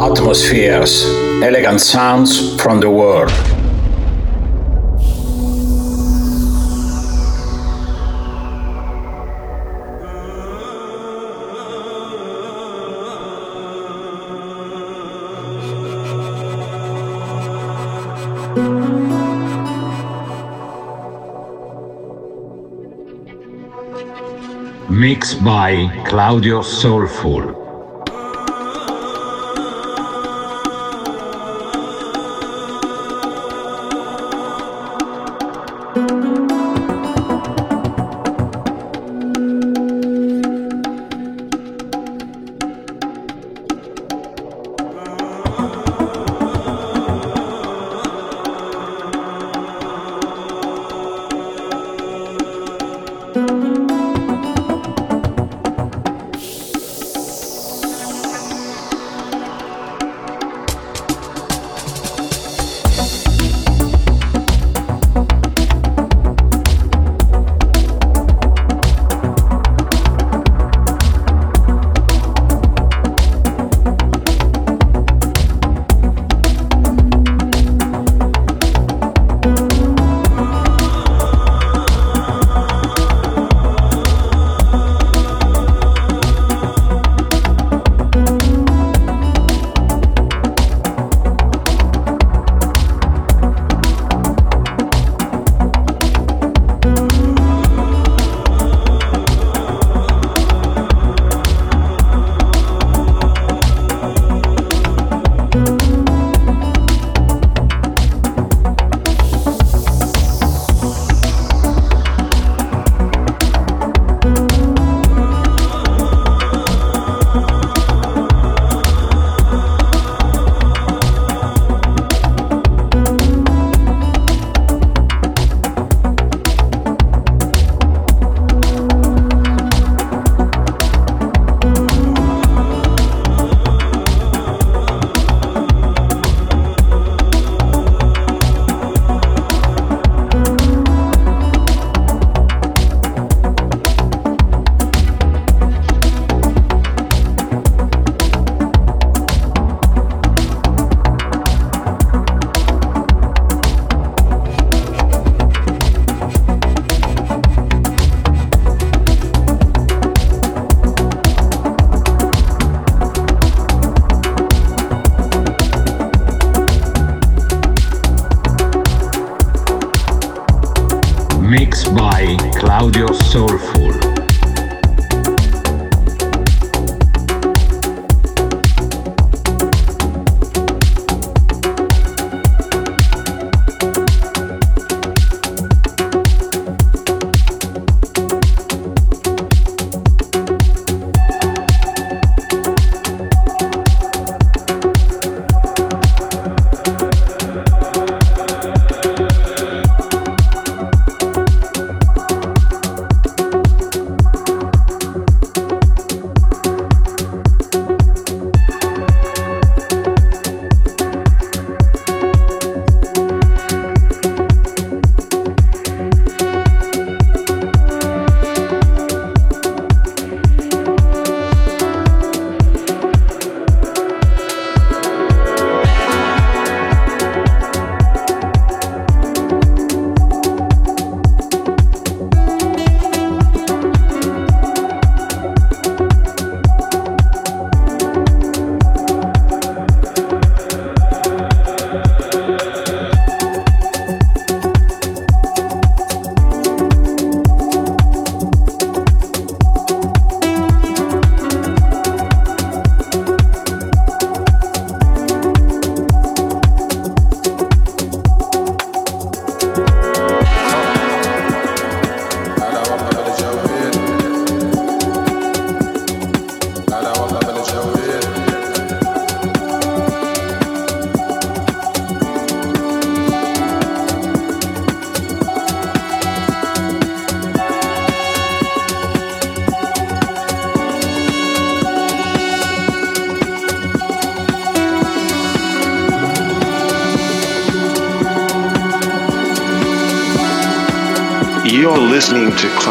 Atmospheres, elegant sounds from the world. Mixed by Claudio Soulful.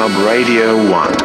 Radio 1.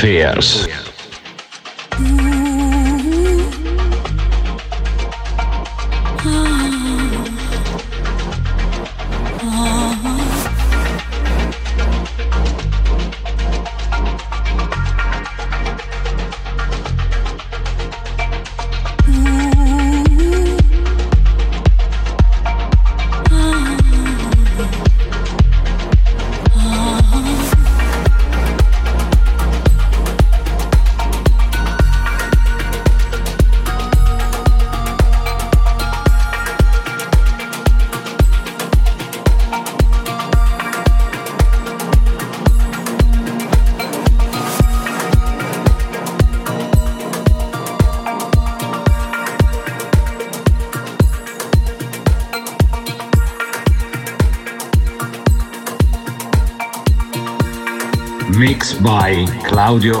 Atmospheres. By Claudio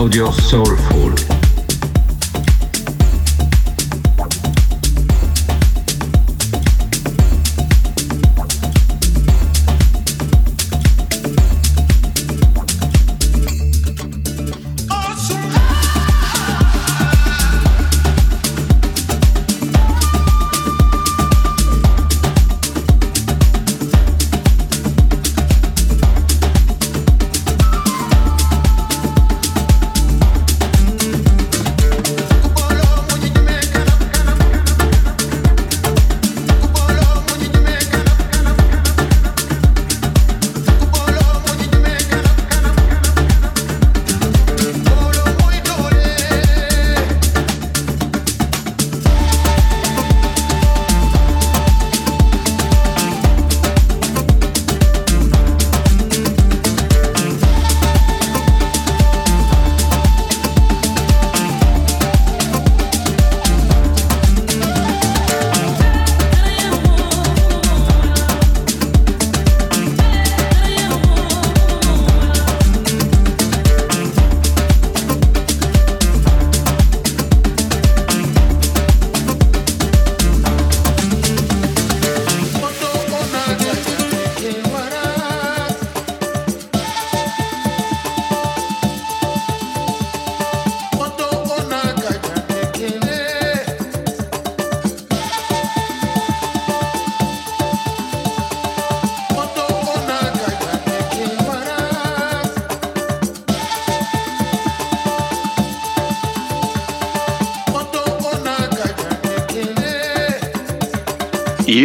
By Claudio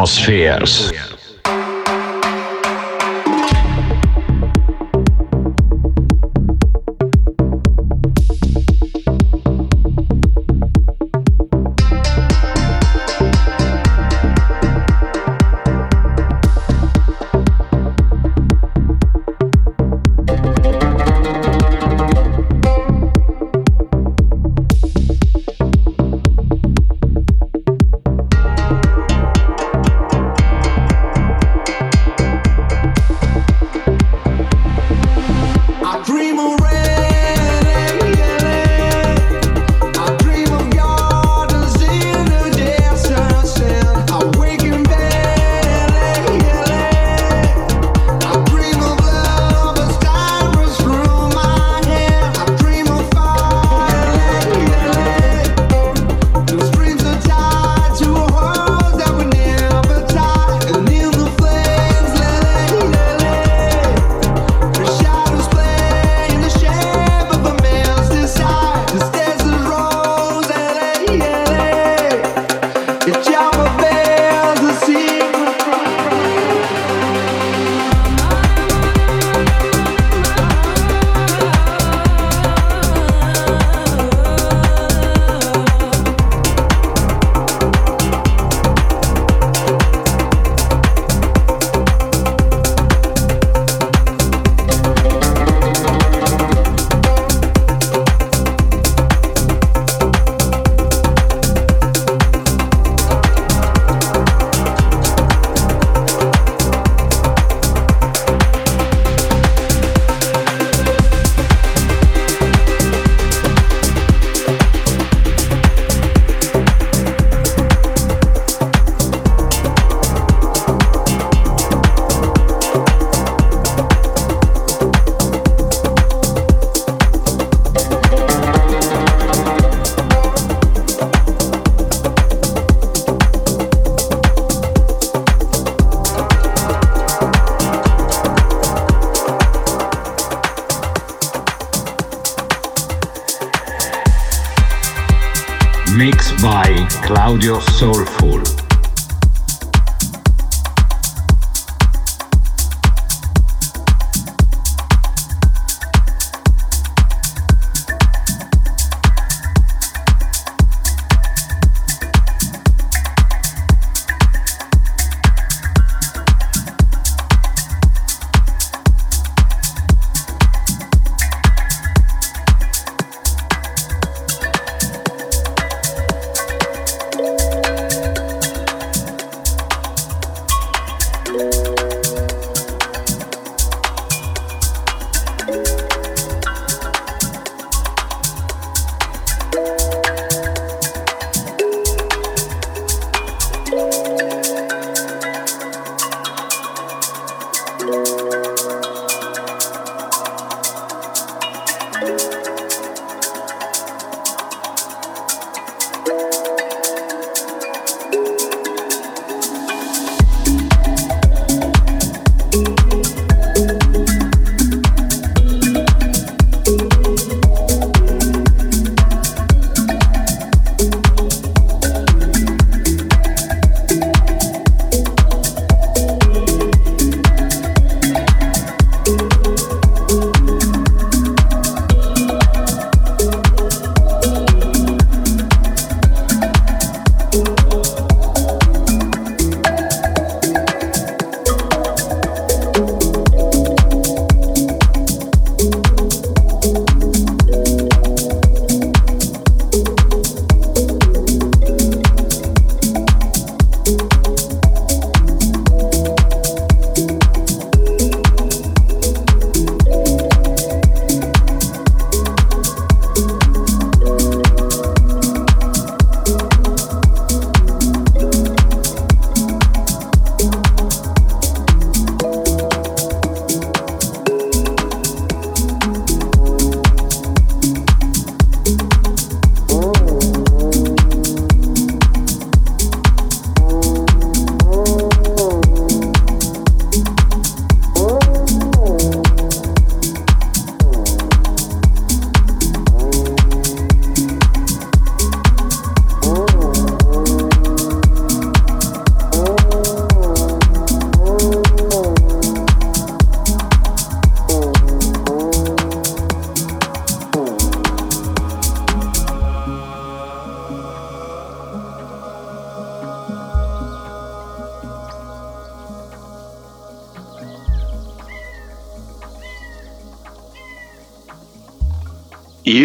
Atmospheres. Claudio Soulful.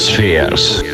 Atmospheres.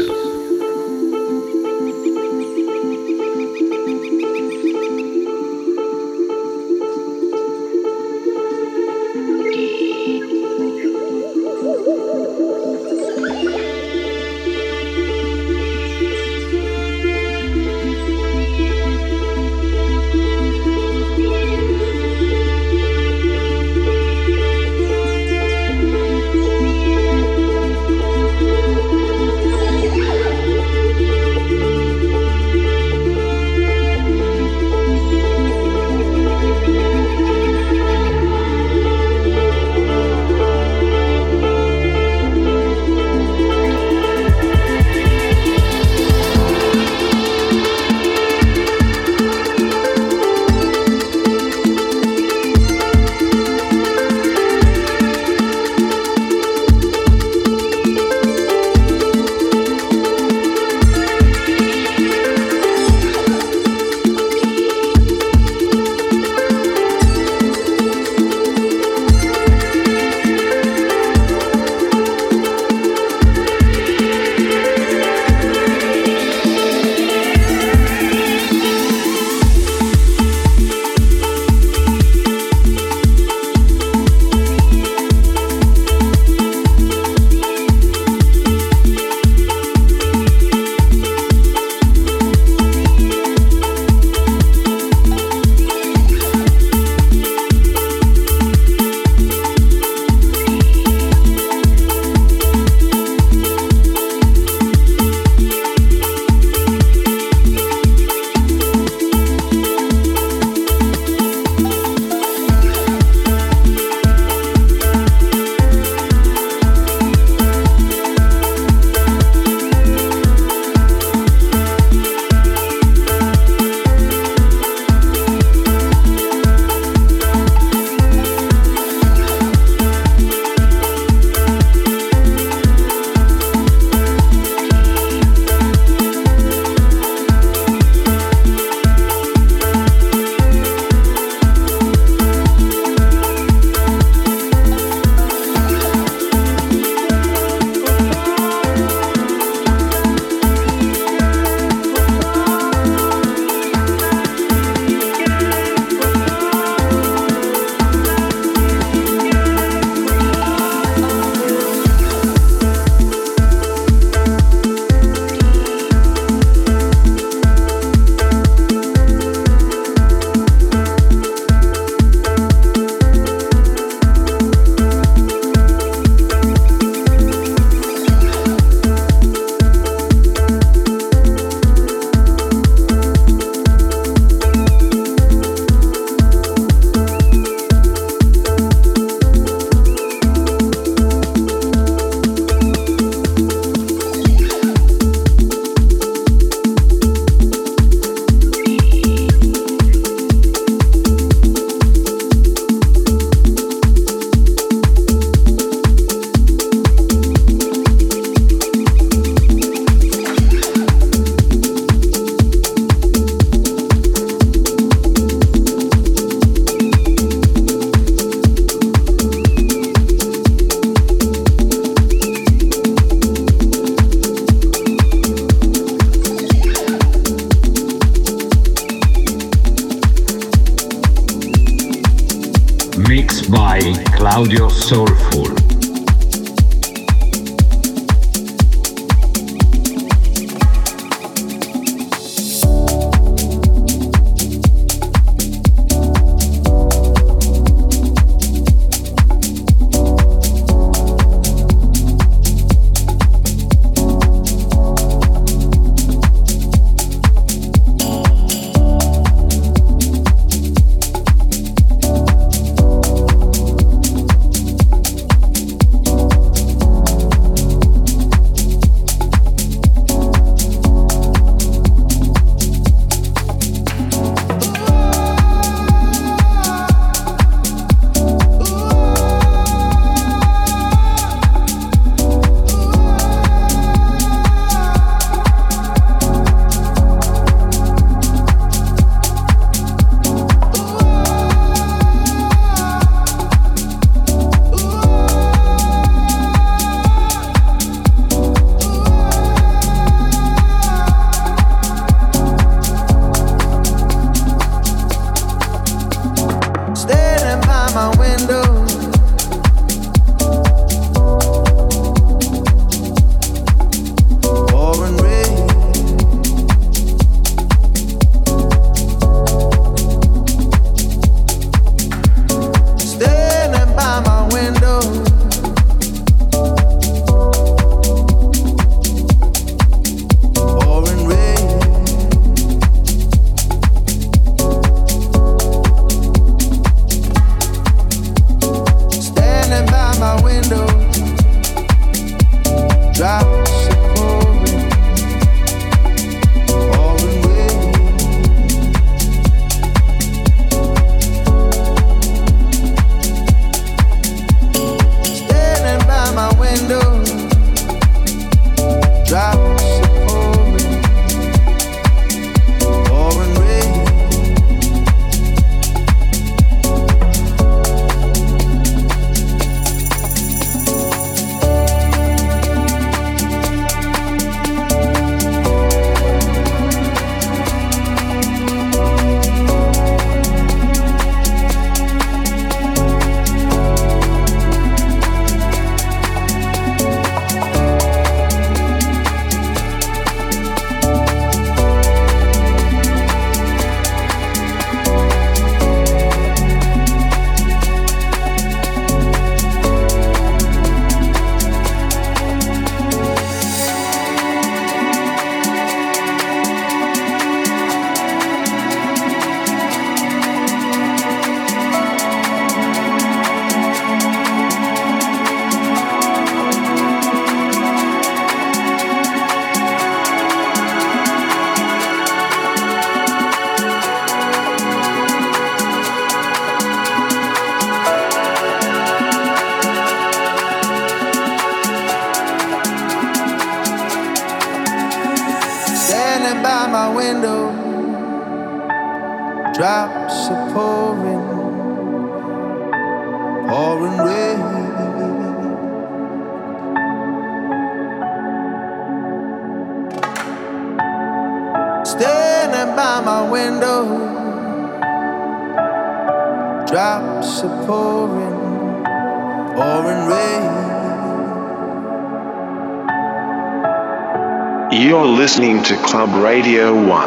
To Club Radio 1.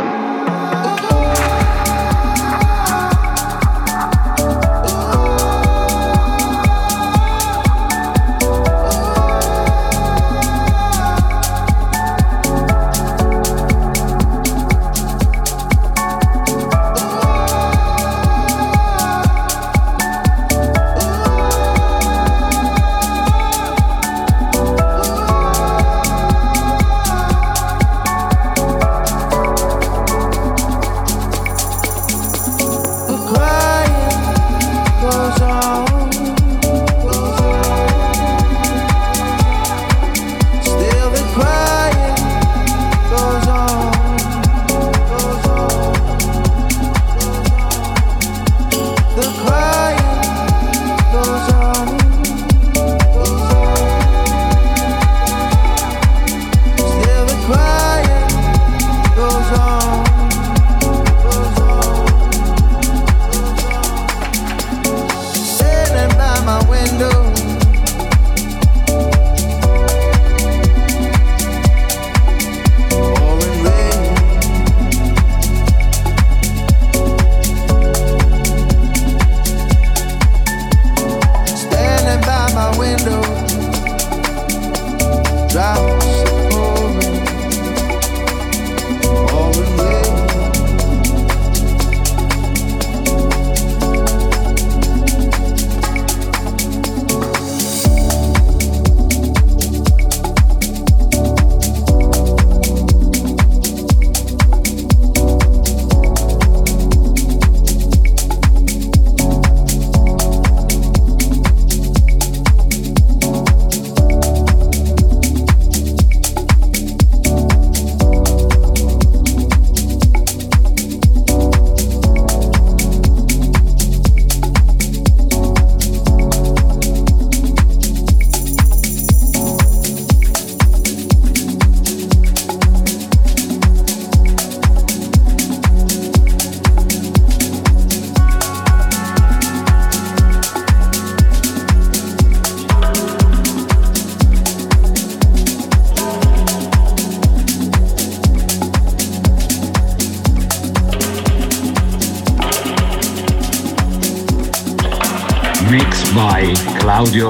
By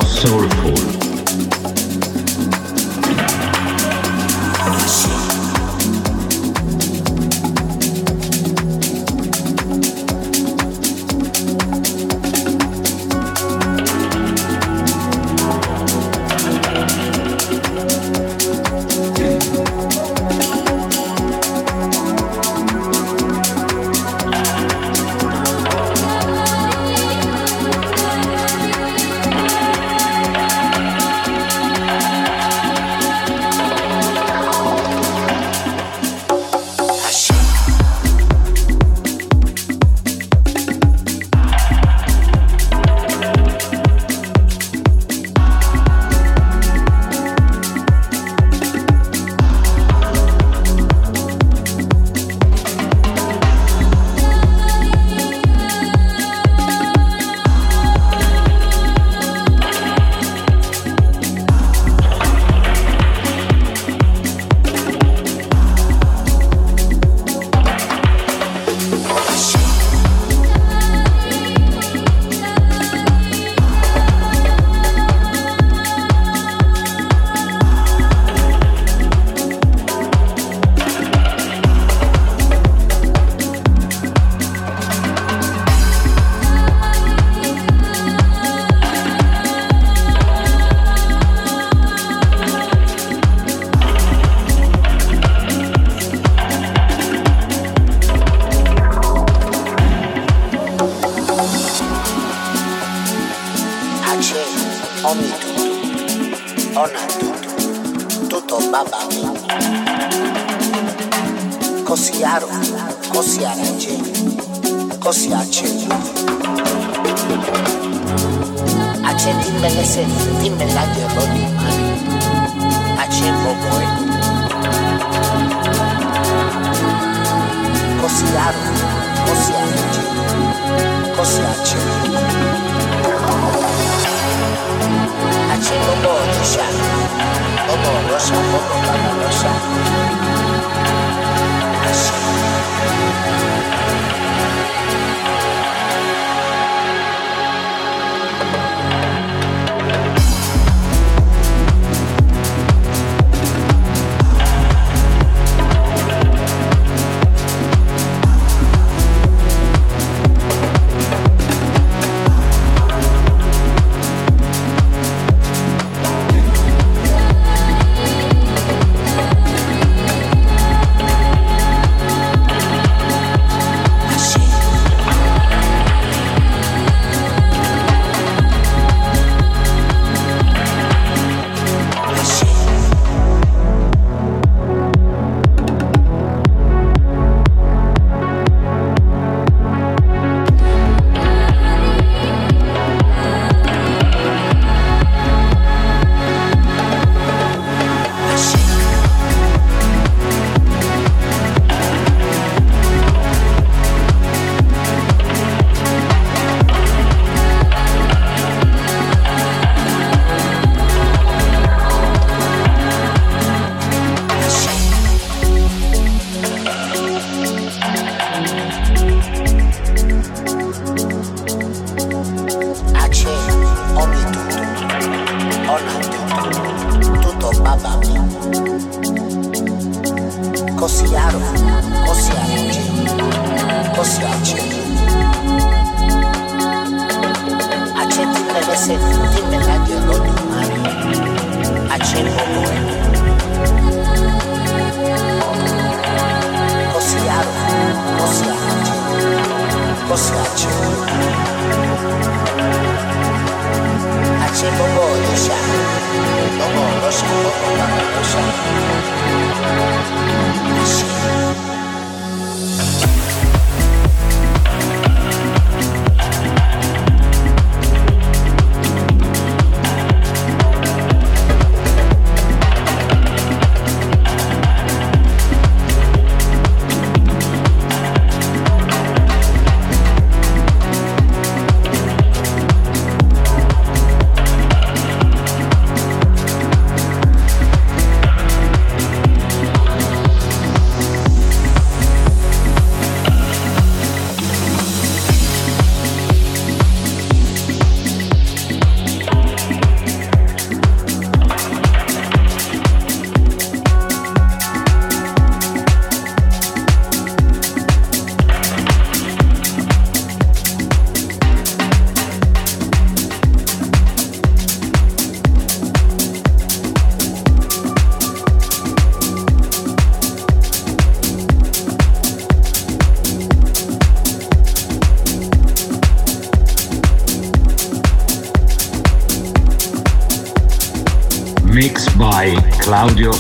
by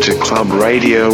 Radio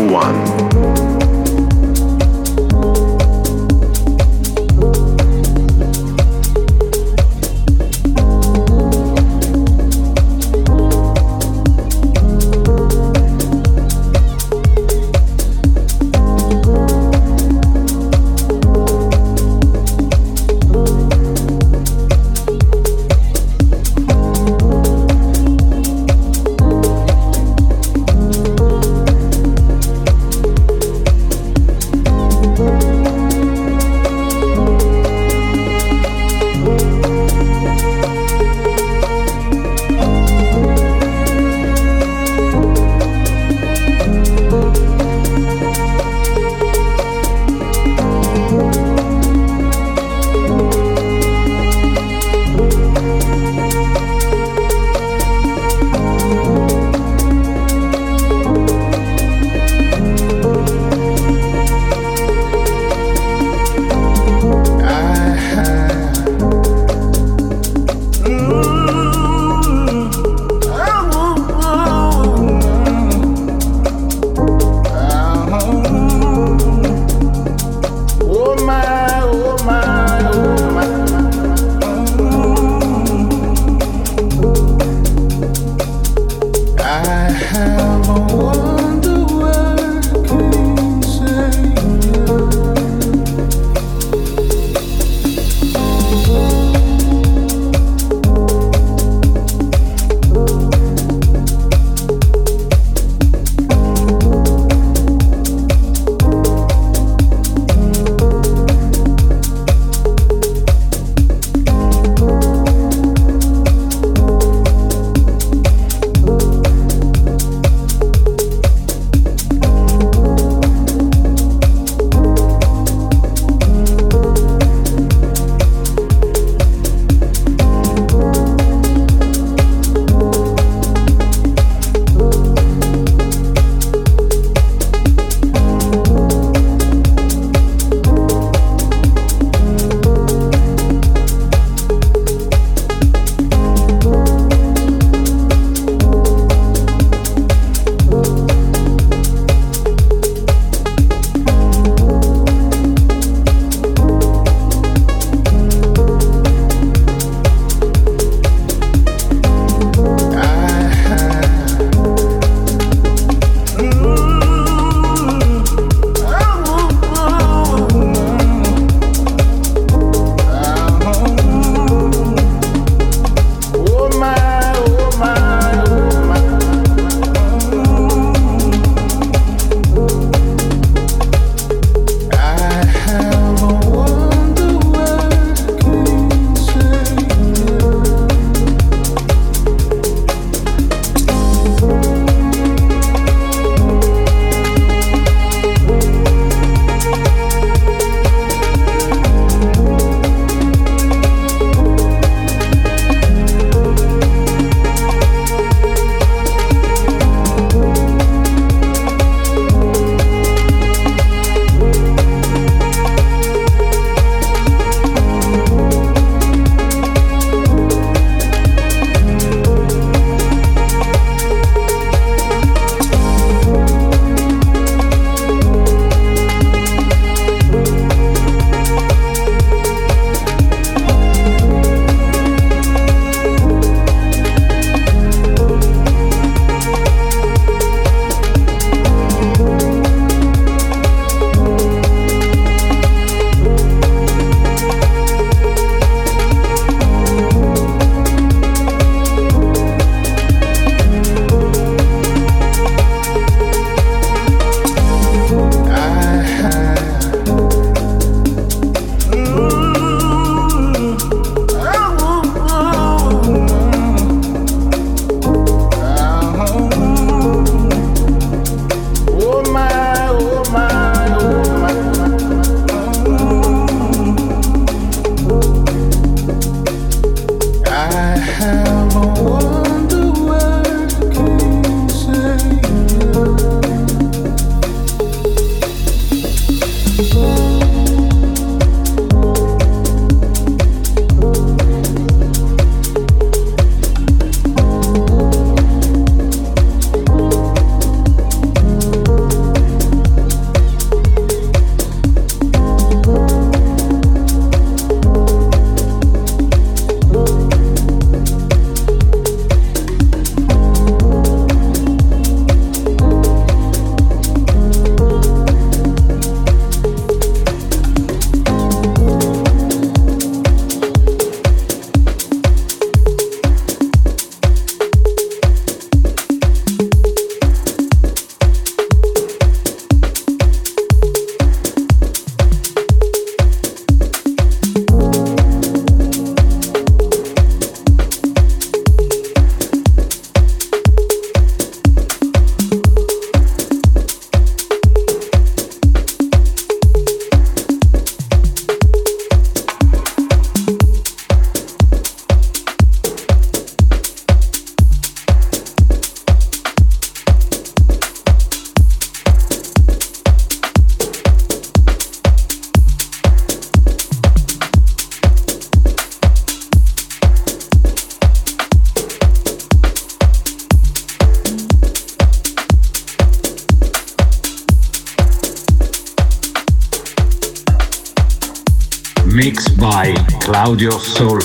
Claudio Soulful.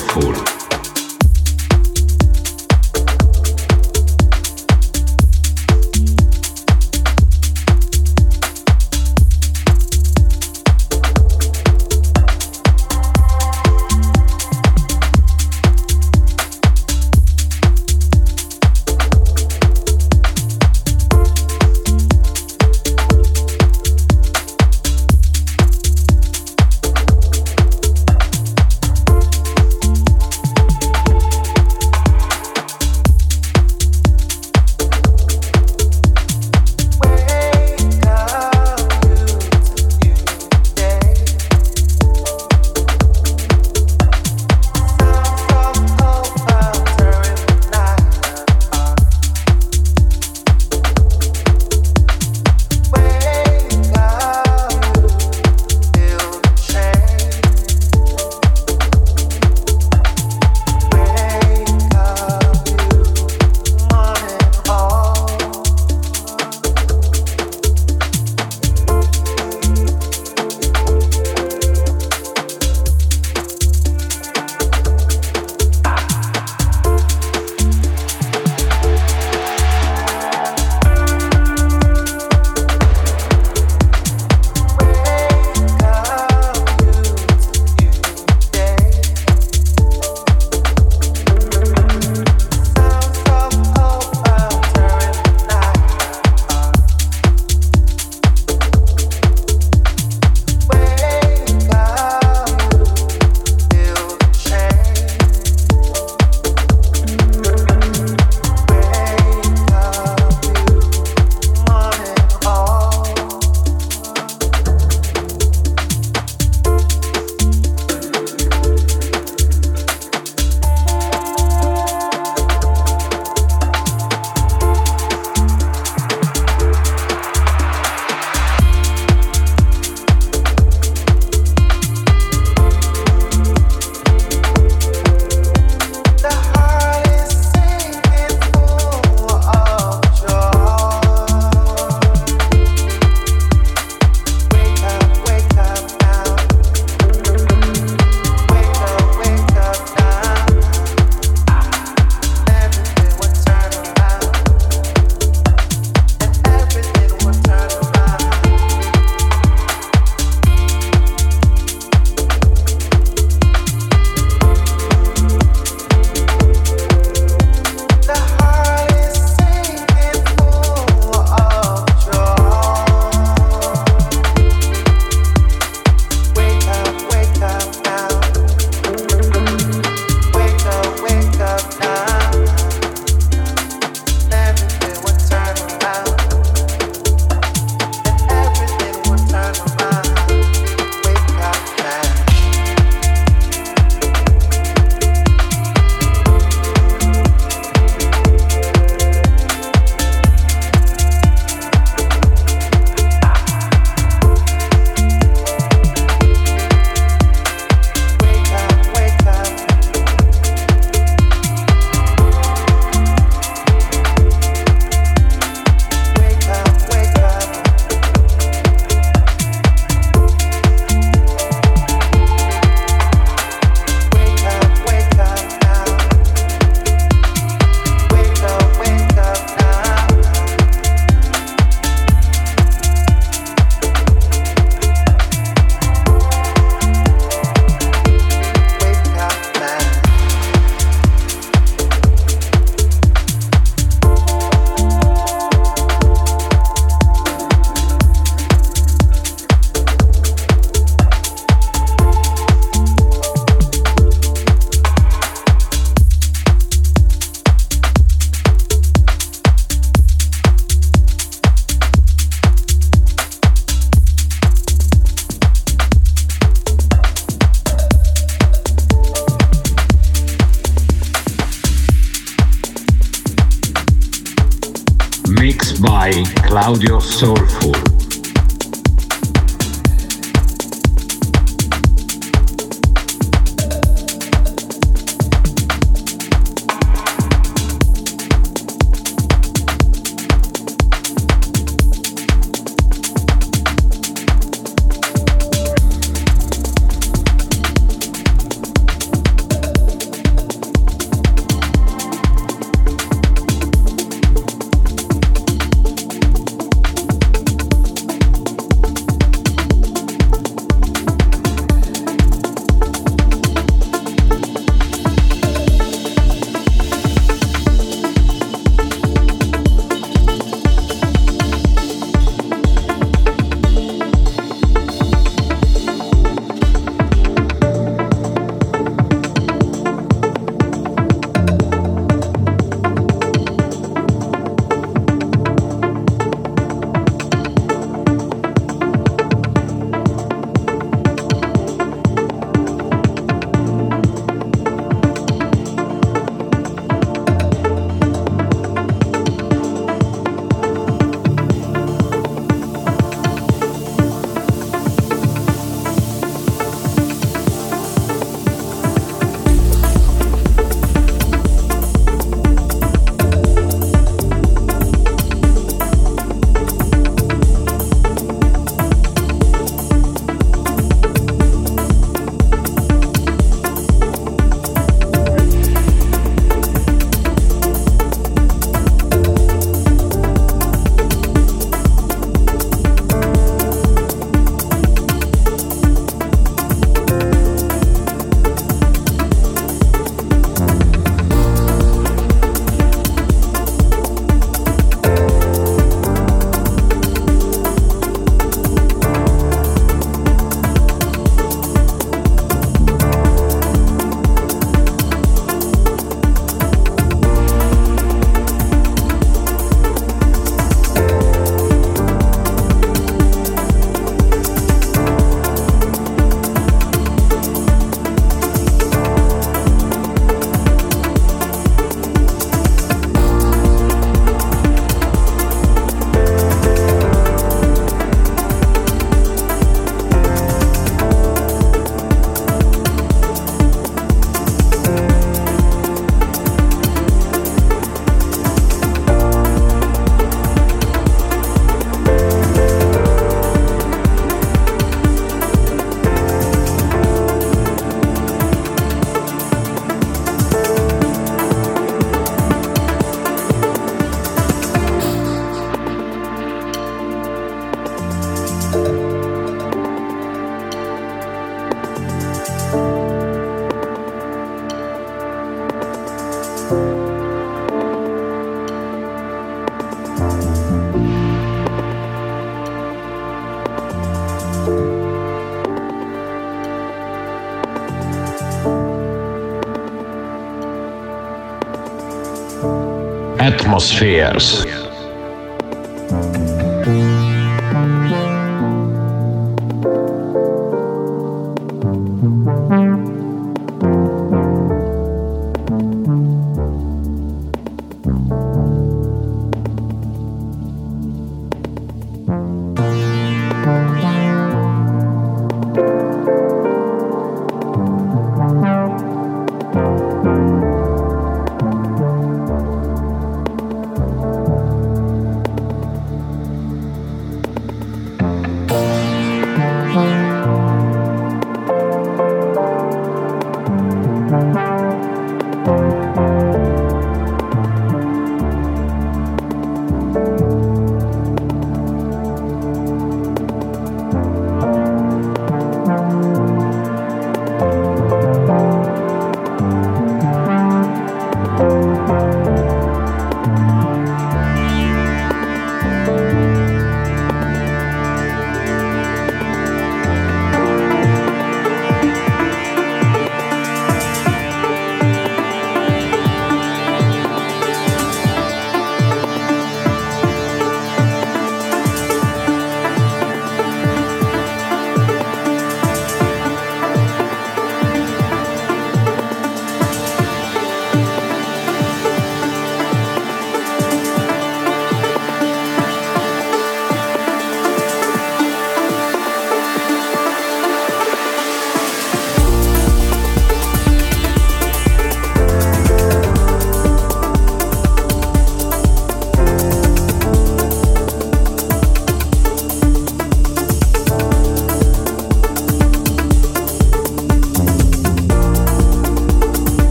Atmospheres.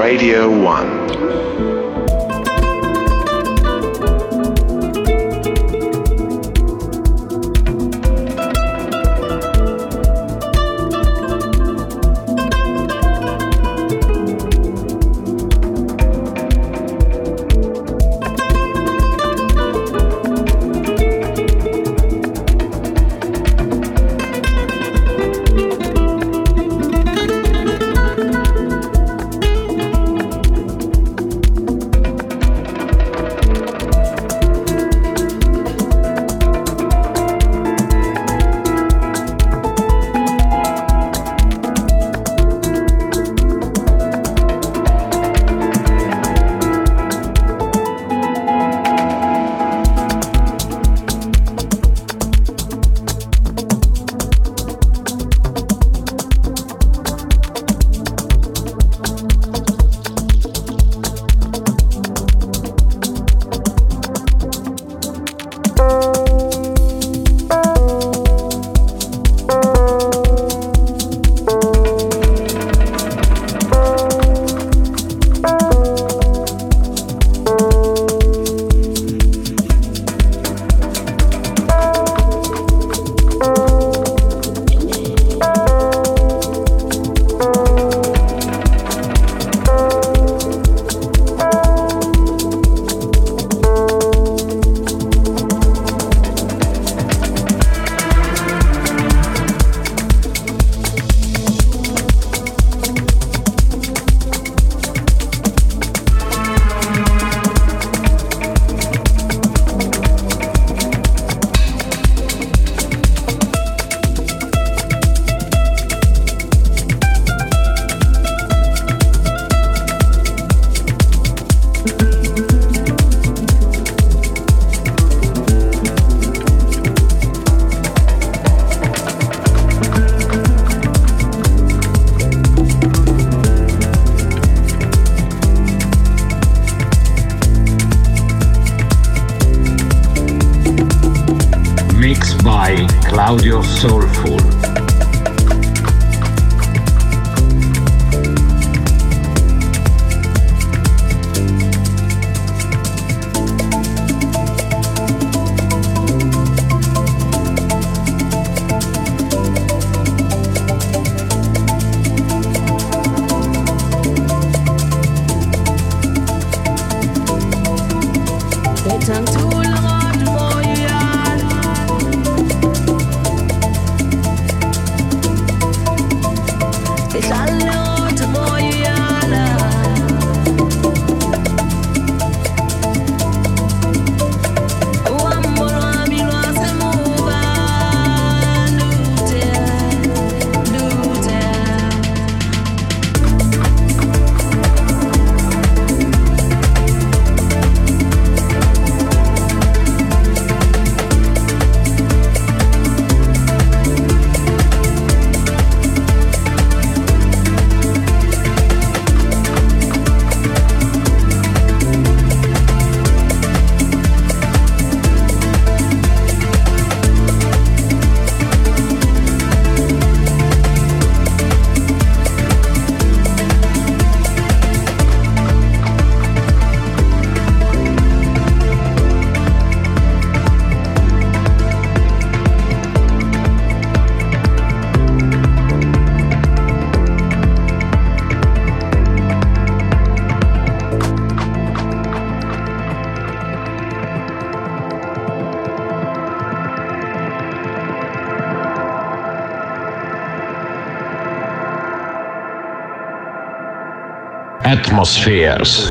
Radio 1. Atmospheres.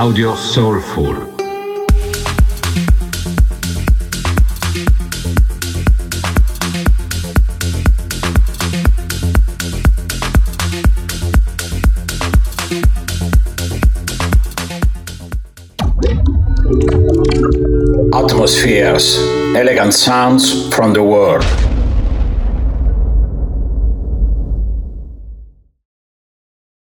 Claudio Soulful. Atmospheres, elegant sounds from the world.